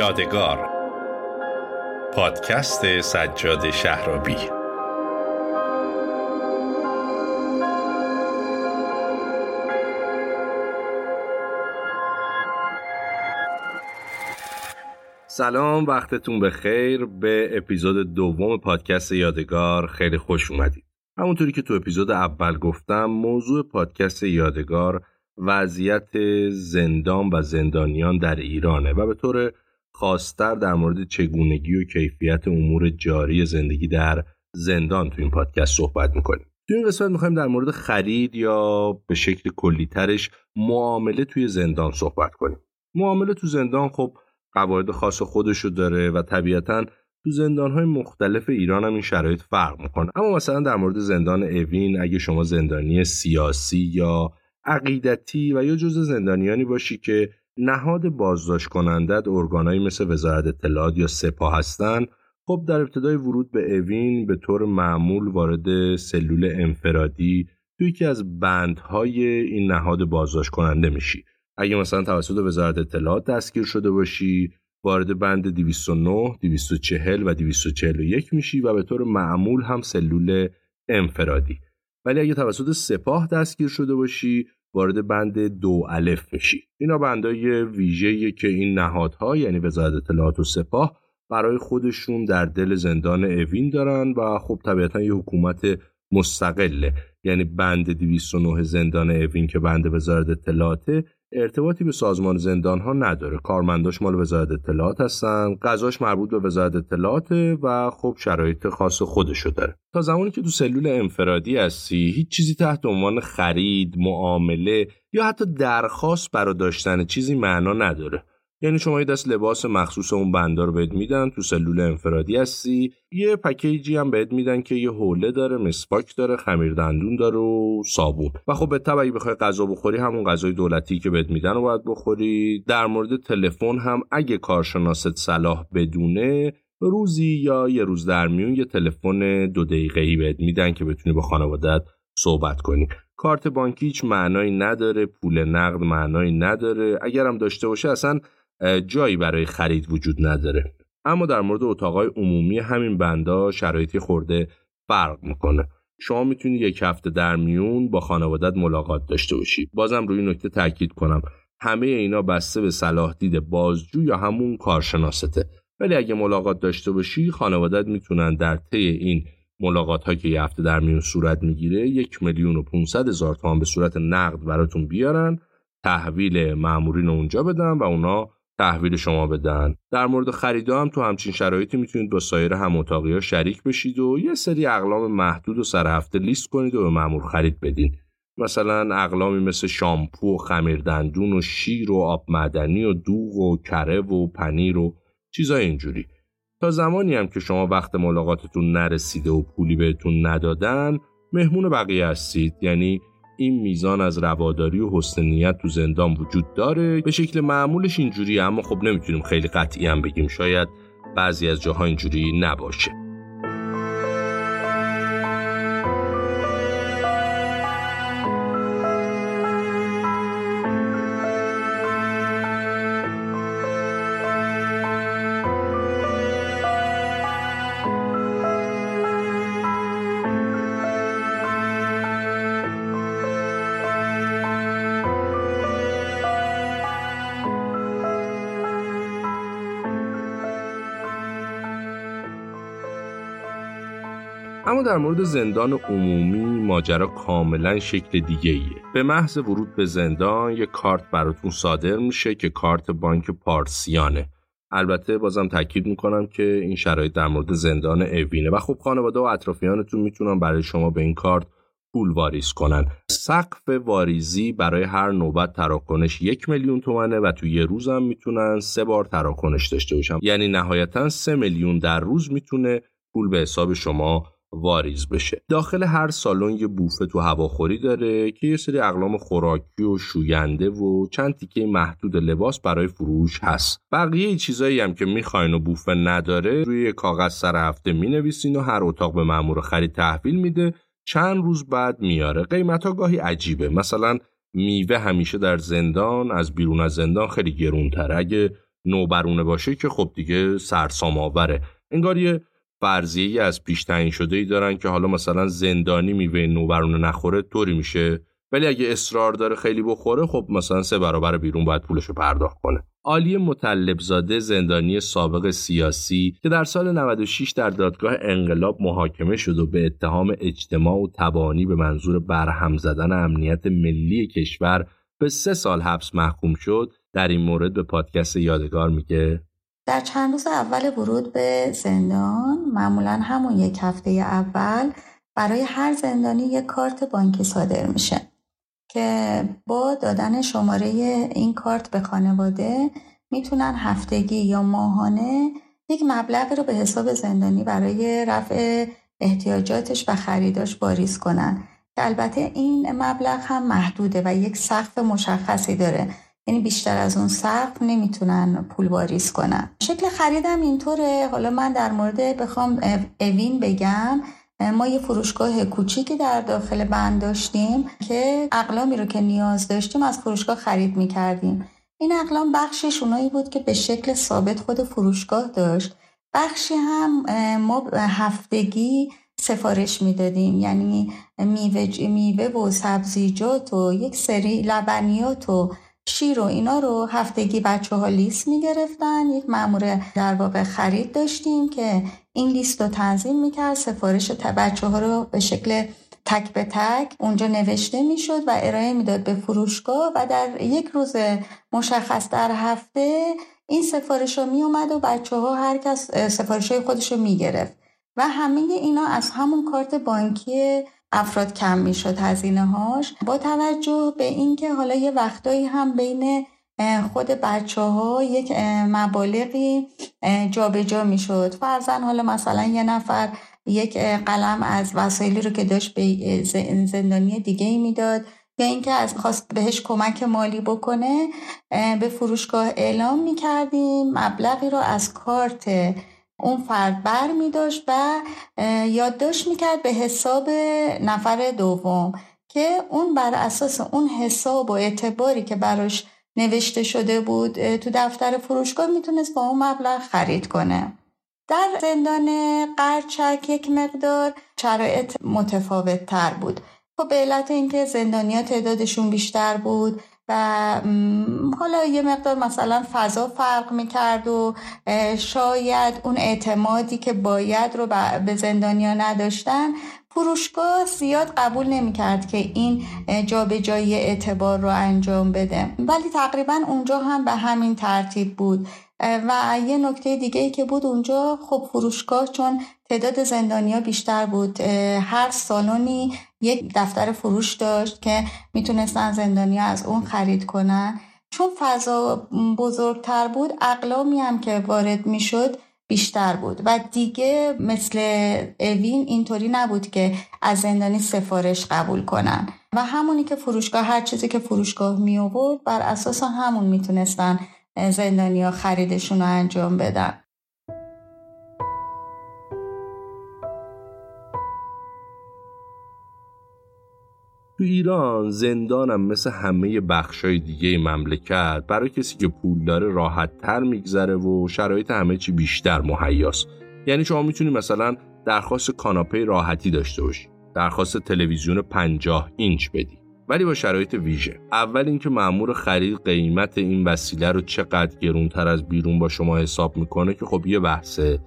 یادگار. پادکست سجاد شهرابی. سلام وقتتون بخیر. به اپیزود دوم پادکست یادگار خیلی خوش اومدید. همونطوری که تو اپیزود اول گفتم موضوع پادکست یادگار وضعیت زندان و زندانیان در ایرانه و به طور خاصتر در مورد چگونگی و کیفیت امور جاری زندگی در زندان تو این پادکست صحبت می‌کنیم. تو این قسمت می‌خوایم در مورد خرید یا به شکل کلیترش معامله توی زندان صحبت کنیم. معامله تو زندان خب قواعد خاص خودشو داره و طبیعتا تو زندان های مختلف ایران هم این شرایط فرق می‌کنه. اما مثلا در مورد زندان اوین اگه شما زندانی سیاسی یا عقیدتی و یا جز زندانیانی باشی که نهاد بازداشت کنندت ارگانهایی مثل وزارت اطلاعات یا سپاه هستند خب در ابتدای ورود به اوین به طور معمول وارد سلول انفرادی توی یکی از بندهای این نهاد بازداشت کننده میشی. اگه مثلا توسط وزارت اطلاعات دستگیر شده باشی وارد بند 209, 240 و 241 میشی و به طور معمول هم سلول انفرادی. ولی اگه توسط سپاه دستگیر شده باشی وارد بند دو الف میشی. اینا بندای ویژه‌ای که این نهادها یعنی وزارت اطلاعات و سپاه برای خودشون در دل زندان اوین دارن و خب طبیعتا یه حکومت مستقله. یعنی بند 209 زندان اوین که بند وزارت اطلاعات ارتباطی به سازمان زندان ها نداره. کارمنداش مال وزارت اطلاعات هستن غذاش مربوط به وزارت اطلاعات و خب شرایط خاص خودشو داره. تا زمانی که تو سلول انفرادی هستی هیچ چیزی تحت عنوان خرید معامله یا حتی درخواست برای داشتن چیزی معنا نداره. یعنی شما یه دست لباس مخصوص اون بندا رو بهت میدن تو سلول انفرادی هستی. یه پکیجی هم بهت میدن که یه حوله داره مسواک داره خمیر دندون داره و صابون. و خب به اگه بخوای غذا بخوری همون غذای دولتی که بهت میدن رو باید بخوری. در مورد تلفن هم اگه کارشناست صلاح بدونه روزی یا یه روز در میون یه تلفن دو دقیقه‌ای بهت میدن که بتونی با خانوادت صحبت کنی. کارت بانکی هیچ معنایی نداره پول نقد معنایی نداره. اگرم داشته باشه اصلا جایی برای خرید وجود نداره. اما در مورد اتاقای عمومی همین بندا شرایطی خورده فرق می‌کنه. شما می‌تونی یک هفته در میون با خانوادت ملاقات داشته باشی بازم روی نکته تاکید کنم. همه اینا بسته به صلاح دید بازجو یا همون کارشناسته. ولی اگه ملاقات داشته باشی خانوادت می‌تونن در طی این ملاقات ها که یه هفته در میون صورت می‌گیره یک میلیون و 500 هزار تومان به صورت نقد براتون بیارن تحویل مامورین اونجا بدن و اونا تحویل شما بدن. در مورد خریدا هم تو همچین شرایطی می‌تونید با سایر هم اتاقی شریک بشید و یه سری اقلام محدود و سر هفته لیست کنید و به مامور خرید بدین. مثلا اقلامی مثل شامپو و خمیردندون و شیر و آب معدنی و دوغ و کره و پنیر و چیزای اینجوری. تا زمانی هم که شما وقت ملاقاتتون نرسیده و پولی بهتون ندادن مهمون بقیه هستید. یعنی این میزان از رواداری و حسن نیت تو زندان وجود داره. به شکل معمولش اینجوری اما خب نمی‌تونیم خیلی قطعی هم بگیم. شاید بعضی از جاها اینجوری نباشه. اما در مورد زندان عمومی ماجرا کاملا شکل دیگه ایه. به محض ورود به زندان یک کارت براتون صادر میشه که کارت بانک پارسیانه. البته بازم تاکید می‌کنم که این شرایط در مورد زندان اوینه و خب خانواده و اطرافیانتون می‌تونن برای شما به این کارت پول واریز کنن. سقف واریزی برای هر نوبت تراکنش یک میلیون تومنه و تو یه روز هم می‌تونن سه بار تراکنش داشته باشن. یعنی نهایتا سه میلیون در روز می‌تونه پول به حساب شما واریز بشه. داخل هر سالن یه بوفه تو هواخوری داره که یه سری اقلام خوراکی و شوینده و چند تیکه محدود لباس برای فروش هست. بقیه چیزایی هم که می‌خواین و بوفه نداره روی کاغذ سر هفته می‌نویسین و هر اتاق به مامور خرید تحویل میده. چند روز بعد میاره. قیمت ها گاهی عجیبه. مثلا میوه همیشه در زندان از بیرون از زندان خیلی گرونتره. اگه نوبرونه باشه که خب دیگه سرسام آوره. انگار یه فرضیه از پیش تعیین شده ای دارن که حالا مثلا زندانی میوه نوبرونه نخوره طوری میشه. ولی اگه اصرار داره خیلی بخوره خب مثلا سه برابر بیرون باید پولشو پرداخت کنه. عالی مطلبزاده زندانی سابق سیاسی که در سال 96 در دادگاه انقلاب محاکمه شد و به اتهام اجتماع و تبانی به منظور برهم زدن امنیت ملی کشور به سه سال حبس محکوم شد در این مورد به پادکست یادگار میگه. در چند روز اول ورود به زندان معمولا همون یک هفته اول برای هر زندانی یک کارت بانکی صادر میشه که با دادن شماره این کارت به خانواده می‌تونن هفتگی یا ماهانه یک مبلغ رو به حساب زندانی برای رفع احتیاجاتش و خریداش واریز کنن. که البته این مبلغ هم محدوده و یک سقف مشخصی داره. یعنی بیشتر از اون سقف نمی‌تونن پول واریز کنن. شکل خریدم اینطوره. حالا من در مورد بخوام اوین بگم. ما یه فروشگاه کوچیکی در داخل بند داشتیم که اقلامی رو که نیاز داشتیم از فروشگاه خرید می‌کردیم. این اقلام بخشش اونایی بود که به شکل ثابت خود فروشگاه داشت. بخشی هم ما هفتگی سفارش می‌دادیم. یعنی میوه, میوه و سبزیجات و یک سری لبنیات و شیر و اینا رو هفتگی بچه ها لیست می‌گرفتن. یک مامور در واقع خرید داشتیم که این لیست رو تنظیم می‌کرد سفارش بچه ها رو به شکل تک به تک اونجا نوشته می‌شد و ارائه می‌داد به فروشگاه و در یک روز مشخص در هفته این سفارش ها می اومد و بچه ها هر کس سفارش های خودش رو می‌گرفت. و همه اینا از همون کارت بانکی افراد کم می‌شد هزینه هاش با توجه به اینکه حالا یه وقتایی هم بین خود بچه ها یک مبالغی جابجا می‌شد. فرزن حالا مثلا یه نفر یک قلم از وسایلی رو که داشت به زندانی دیگه ای می‌داد یا اینکه از خواست بهش کمک مالی بکنه به فروشگاه اعلام می‌کردیم. مبلغی رو از کارت اون فرد بر می داشت و یادداشت می‌کرد به حساب نفر دوم که اون بر اساس اون حساب و اعتباری که براش نوشته شده بود تو دفتر فروشگاه می‌تونست با اون مبلغ خرید کنه. در زندان قرچک یک مقدار شرایط متفاوت تر بود. خب به علت اینکه زندانیا تعدادشون بیشتر بود و حالا یه مقدار مثلا فضا فرق می‌کرد و شاید اون اعتمادی که باید رو به زندانیا نداشتن فروشگاه زیاد قبول نمی‌کرد که این جابجایی اعتبار رو انجام بده. ولی تقریبا اونجا هم به همین ترتیب بود. و یه نکته دیگه ای که بود اونجا خب فروشگاه چون تعداد زندانیا بیشتر بود هر سالونی یک دفتر فروش داشت که می‌تونستن زندانیا از اون خرید کنن. چون فضا بزرگتر بود اقلامی هم که وارد می‌شد بیشتر بود. و دیگه مثل اوین اینطوری نبود که از زندانی سفارش قبول کنن. و همونی که فروشگاه هر چیزی که فروشگاه می آورد بر اساس همون می‌تونستن زندانیا خریدشون رو انجام بدن. تو ایران زندانم مثل همه بخشای دیگه مملکت برای کسی که پول داره راحت تر میگذره و شرایط همه چی بیشتر مهیاست. یعنی شما می‌تونی مثلا درخواست کاناپه راحتی داشته باشی درخواست تلویزیون 50 اینچ بدی ولی با شرایط ویژه. اول اینکه مأمور خرید قیمت این وسیله رو چقدر گرونتر از بیرون با شما حساب می‌کنه که خب یه بحثه.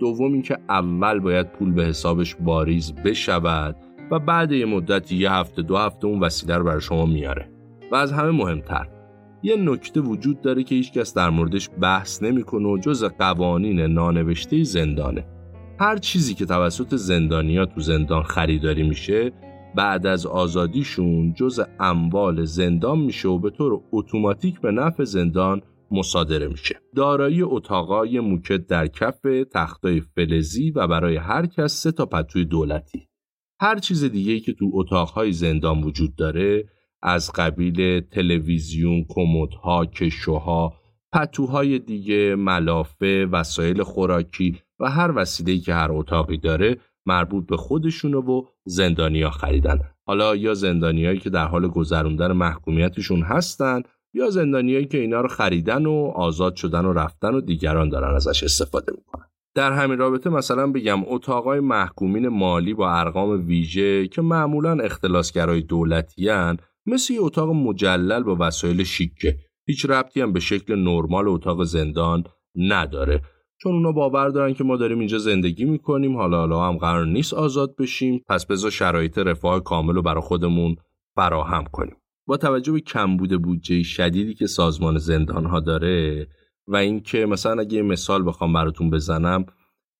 دوم اینکه اول باید پول به حسابش باریز بشود و بعد یه مدت یه هفته دو هفته اون وسیله رو برای شما میاره. و از همه مهمتر یه نکته وجود داره که هیچکس در موردش بحث نمی‌کنه و جز قوانین نانوشته زندانه. هر چیزی که توسط زندانیا تو زندان خریداری میشه بعد از آزادیشون جز اموال زندان میشه و به طور اتوماتیک به نفع زندان مصادره میشه. دارایی اتاقای موکت در کف تختای فلزی و برای هر کس سه تا پتوی دولتی. هر چیز دیگه که تو اتاقهای زندان وجود داره از قبیل تلویزیون، کمدها، کشوها، پتوهای دیگه، ملافه، وسایل خوراکی و هر وسیله‌ای که هر اتاقی داره مربوط به خودشونو و زندانیا خریدن. حالا یا زندانیایی که در حال گذروندن محکومیتشون هستن یا زندانیایی که اینا رو خریدن و آزاد شدن و رفتن و دیگران دارن ازش استفاده می‌کنن. در همین رابطه مثلا بگم اتاقای محکومین مالی با ارقام ویژه که معمولا اختلاسگرای دولتیان مثل یه اتاق مجلل با وسایل شیکه. هیچ ربطی هم به شکل نرمال اتاق زندان نداره. چون اونا باور دارن که ما داریم اینجا زندگی می‌کنیم حالا حالا هم قرار نیست آزاد بشیم پس بذار شرایط رفاه کامل رو برای خودمون فراهم کنیم. با توجه به کمبود بودجه شدیدی که سازمان زندان ها داره و اینکه مثلا اگه مثال بخوام براتون بزنم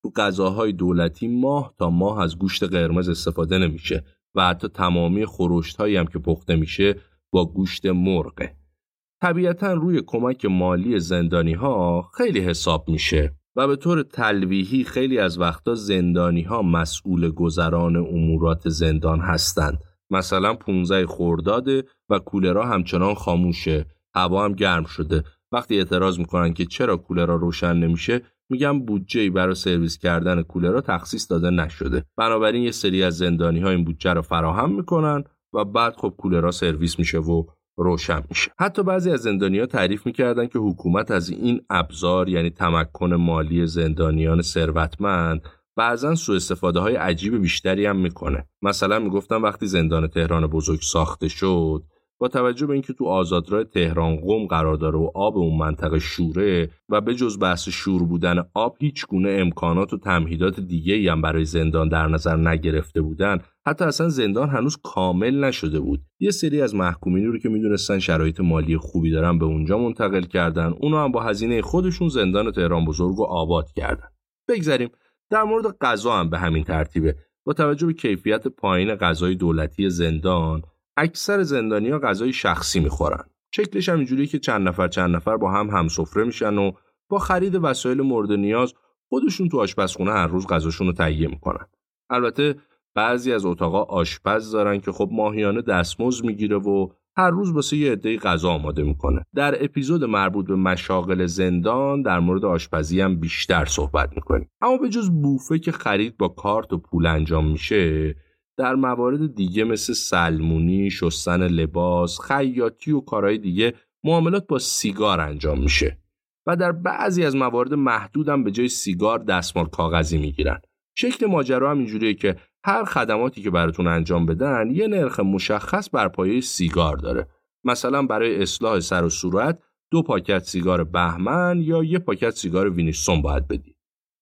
تو غذاهای دولتی ماه تا ماه از گوشت قرمز استفاده نمیشه و حتی تمامی خورشت هایی هم که پخته میشه با گوشت مرغه. طبیعتا روی کمک مالی زندانی ها خیلی حساب میشه و به طور تلویحی خیلی از وقتا زندانی ها مسئول گذران امورات زندان هستند. مثلا 15 خورداده و کولرها همچنان خاموشه هوا هم گرم شده. وقتی اعتراض می‌کنن که چرا کولرها روشن نمیشه میگم بودجه برای سرویس کردن کولرها تخصیص داده نشده. بنابراین یه سری از زندانی ها این بودجه رو فراهم می‌کنن و بعد خب کولرها سرویس میشه و روشن میشه. حتی بعضی از زندانیا تعریف می‌کردن که حکومت از این ابزار یعنی تمکن مالی زندانیان ثروتمند بعضا سوء استفاده های عجیب بیشتری هم می‌کنه. مثلا می‌گفتم وقتی زندان تهران بزرگ ساخته شد با توجه به اینکه تو آزادراه تهران قم قرار داره و آب اون منطقه شوره و به جز بحث شور بودن آب هیچ گونه امکانات و تمهیدات دیگه ای هم برای زندان در نظر نگرفته بودن. حتی اصلا زندان هنوز کامل نشده بود. یه سری از محکومینی رو که می‌دونستن شرایط مالی خوبی دارن به اونجا منتقل کردن اونا هم با هزینه خودشون زندان تهران بزرگ رو آباد کردن. بگذریم. در مورد غذا هم به همین ترتیبه. با توجه به کیفیت پایین غذای دولتی زندان اکثر زندانیا غذای شخصی می‌خورن. شکلش هم اینجوریه که چند نفر چند نفر با هم همسفره میشن و با خرید وسایل مورد نیاز خودشون تو آشپزخونه هر روز غذاشون رو تهیه می‌کنن. البته بعضی از اتاقا آشپز دارن که خب ماهیانه دستمزد می‌گیره و هر روز واسه یه عده غذا آماده می‌کنه. در اپیزود مربوط به مشاغل زندان در مورد آشپزی هم بیشتر صحبت می‌کنیم. اما به جز بوفه که خرید با کارت و پول انجام میشه در موارد دیگه مثل سلمونی، شستن لباس، خیاطی و کارهای دیگه معاملات با سیگار انجام میشه و در بعضی از موارد محدودم به جای سیگار دستمال کاغذی می‌گیرن. شکل ماجرا هم اینجوریه که هر خدماتی که براتون انجام بدن یه نرخ مشخص بر پایه سیگار داره. مثلا برای اصلاح سر و صورت دو پاکت سیگار بهمن یا یه پاکت سیگار وینستون باید بدی.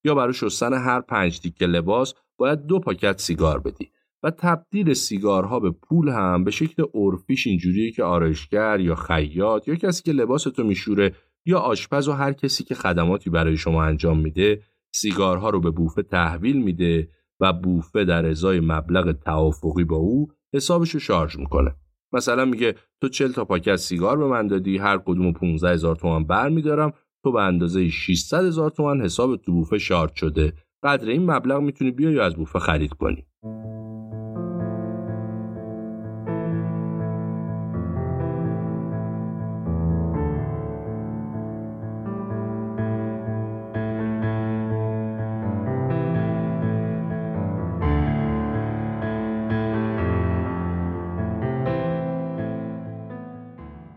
یا برای شستن هر پنج تیکه لباس باید دو پاکت سیگار بدی. و تبدیل سیگارها به پول هم به شکل عرفیش اینجوریه که آرایشگر یا خیاط یا کسی که لباستو میشوره یا آشپز و هر کسی که خدماتی برای شما انجام میده سیگارها رو به بوفه تحویل میده و بوفه در ازای مبلغ توافقی با او حسابش رو شارژ می‌کنه. مثلا میگه تو چل تا پاکت سیگار به من دادی هر کدوم 15 هزار تومن بر میدارم تو به اندازه 600 هزار تومن حساب تو بوفه شارژ شده. قدر این مبلغ می‌تونی بیا یا از بوفه خرید کنی.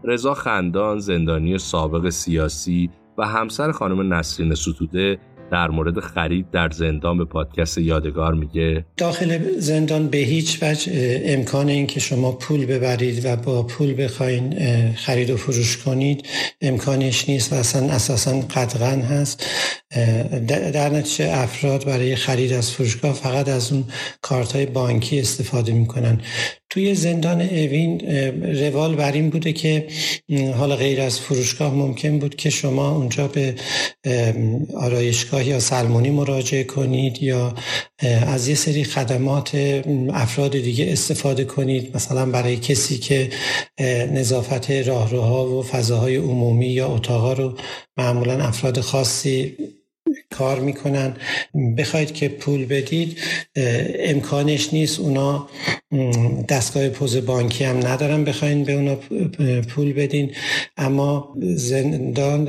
رضا خندان زندانی سابق سیاسی و همسر خانم نسرین ستوده در مورد خرید در زندان به پادکست یادگار میگه. داخل زندان به هیچ وجه امکان این که شما پول ببرید و با پول بخواین خرید و فروش کنید امکانش نیست و اصلا اساسا قدغن هست. در نتیجه افراد برای خرید از فروشگاه فقط از اون کارت های بانکی استفاده می‌کنن. توی زندان اوین روال بر این بوده که حالا غیر از فروشگاه ممکن بود که شما اونجا به آرایشگاه یا سلمونی مراجعه کنید یا از یه سری خدمات افراد دیگه استفاده کنید. مثلا برای کسی که نظافت راهروها و فضاهای عمومی یا اتاقا رو معمولا افراد خاصی کار می‌کنن. بخواید که پول بدید امکانش نیست. اونا دستگاه پوز بانکی هم ندارن بخواین به اونا پول بدین. اما زندان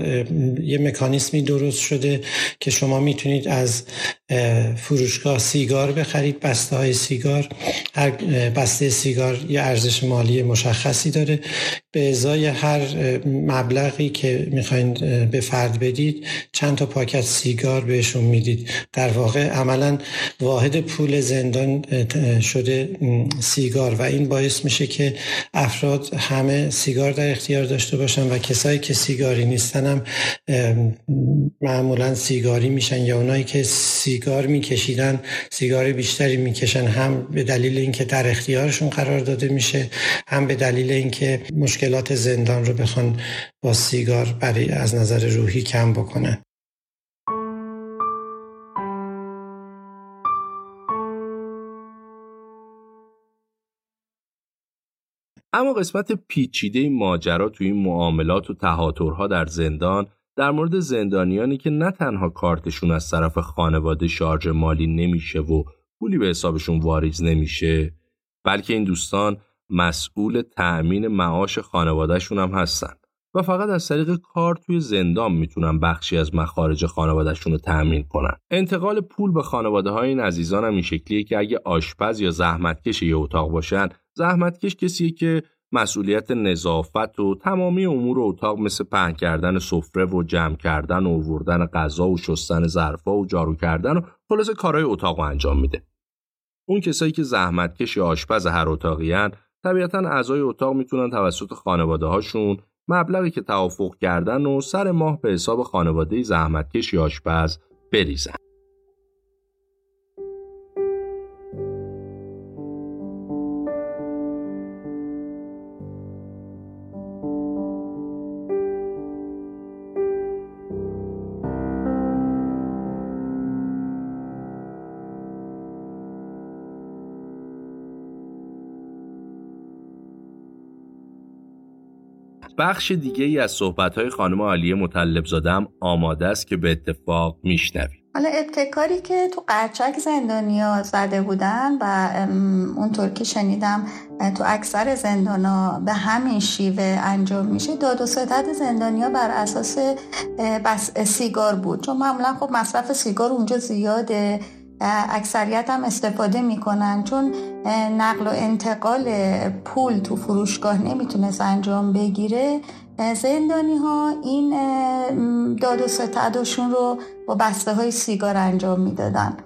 یه مکانیسمی درست شده که شما می‌تونید از فروشگاه سیگار بخرید بسته های سیگار. هر بسته سیگار یه ارزش مالی مشخصی داره به ازای هر مبلغی که می‌خواین به فرد بدید چند تا پاکت سیگار بهشون می‌دید. در واقع عملا واحد پول زندان شده سیگار و این باعث میشه که افراد همه سیگار در اختیار داشته باشن و کسایی که سیگاری نیستن هم معمولا سیگاری میشن یا اونایی که سیگار میکشیدن سیگار بیشتری می‌کشن هم به دلیل اینکه در اختیارشون قرار داده میشه هم به دلیل اینکه مشکلات زندان رو بخوان با سیگار برای از نظر روحی کم بکنن. اما قسمت پیچیده ماجرا توی این معاملات و تهاترها در زندان در مورد زندانیانی که نه تنها کارتشون از طرف خانواده شارژ مالی نمیشه و پولی به حسابشون واریز نمیشه بلکه این دوستان مسئول تأمین معاش خانوادهشون هم هستن و فقط از طریق کار توی زندان می‌تونن بخشی از مخارج خانوادهشون رو تأمین کنن. انتقال پول به خانواده های این عزیزان هم این شکلیه که اگه آشپز یا زحمتکش یه اتاق باشن زحمتکش کسیه که مسئولیت نظافت و تمامی امور اتاق مثل پهن کردن سفره و جمع کردن و آوردن غذا و شستن ظرفا و جارو کردن و خلاص کارهای اتاق رو انجام میده. اون کسایی که زحمتکش یا آشپز هر اتاقیان طبیعتا اعضای اتاق می‌تونن توسط خانواده هاشون مبلغی که توافق کردن و سر ماه به حساب خانواده زحمتکش یا آشپز بریزن. بخش دیگه ای از صحبت خانم عالیه مطلب زادم آماده است که به اتفاق میشنویم. حالا ابتکاری که تو قرچک زندانیا زده بودن و اونطور که شنیدم تو اکثر زندانا به همین شیوه انجام میشه داد و ستد زندانیا بر اساس بس سیگار بود. چون معمولا خب مصرف سیگار اونجا زیاده. اکثریت هم استفاده می‌کنن چون نقل و انتقال پول تو فروشگاه نمی‌تونست انجام بگیره. زندانی ها این داد و ستدشون رو با بسته های سیگار انجام می‌دادن.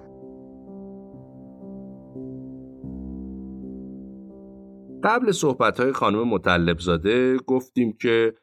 قبل صحبت های خانم مطلب زاده گفتیم که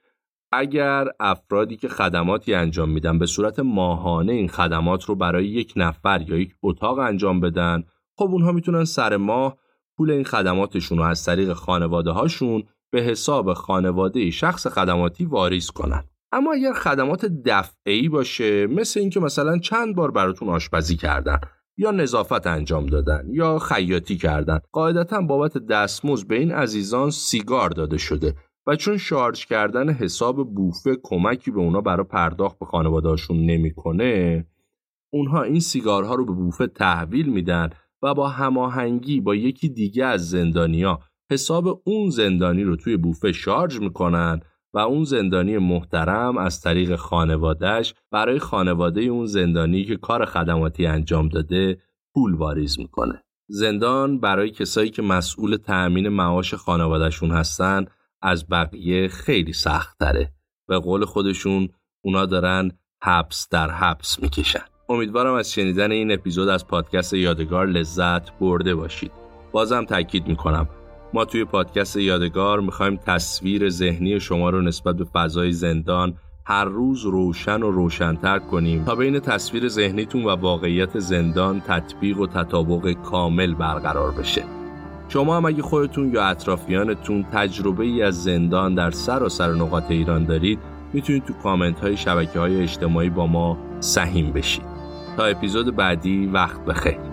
اگر افرادی که خدماتی انجام میدن به صورت ماهانه این خدمات رو برای یک نفر یا یک اتاق انجام بدن خب اونها می‌تونن سر ماه پول این خدماتشون رو از طریق خانواده هاشون به حساب خانواده شخص خدماتی واریز کنن. اما اگر خدمات دفعی باشه مثل اینکه مثلا چند بار براتون آشپزی کردن یا نظافت انجام دادن یا خیاطی کردن قاعدتا بابت دستمزد به این عزیزان سیگار داده شده. و چون شارژ کردن حساب بوفه کمکی به اونا برای پرداخت به خانوادهاشون نمی‌کنه اونها این سیگارها رو به بوفه تحویل میدن و با هماهنگی با یکی دیگه از زندانیا حساب اون زندانی رو توی بوفه شارژ می‌کنن و اون زندانی محترم از طریق خانوادهش برای خانواده اون زندانی که کار خدماتی انجام داده پول واریز می‌کنه. زندان برای کسایی که مسئول تأمین معاش خانوادهشون هستن از بقیه خیلی سخت تره. به قول خودشون اونا دارن حبس در حبس می‌کشن. امیدوارم از شنیدن این اپیزود از پادکست یادگار لذت برده باشید. بازم تاکید می‌کنم ما توی پادکست یادگار می‌خوایم تصویر ذهنی شما رو نسبت به فضای زندان هر روز روشن و روشنتر کنیم تا بین تصویر ذهنیتون و واقعیت زندان تطبیق و تطابق کامل برقرار بشه. شما هم اگه خودتون یا اطرافیانتون تجربه ای از زندان در سراسر سر نقاط ایران دارید می‌تونید تو کامنت های شبکه های اجتماعی با ما سهیم بشید. تا اپیزود بعدی وقت بخیر.